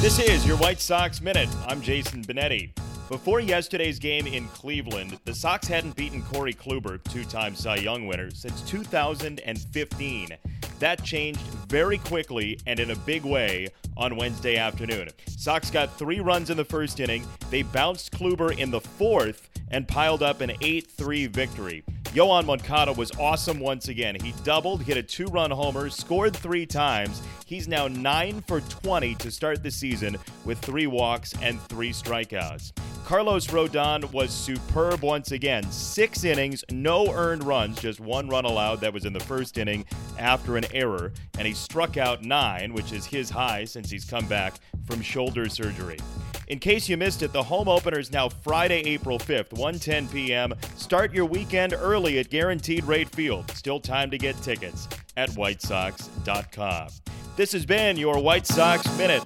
This is your White Sox Minute. I'm Jason Benetti. Before yesterday's game in Cleveland, the Sox hadn't beaten Corey Kluber, two time Cy Young winner, since 2015. That changed very quickly and in a big way on Wednesday afternoon. Sox got three runs in the first inning. They bounced Kluber in the fourth and piled up an 8 3 victory. Yoan Moncada was awesome once again. He doubled, hit a two run homer, scored three times. He's now 9 for 20 to start the season with three walks and three strikeouts. Carlos Rodon was superb once again. Six innings, no earned runs, just one run allowed. That was in the first inning after an error. And he struck out nine, which is his high since he's come back from shoulder surgery. In case you missed it, the home opener is now Friday, April 5th, 1:10 p.m. Start your weekend early at Guaranteed Rate Field. Still time to get tickets at whitesox.com. This has been your White Sox Minute.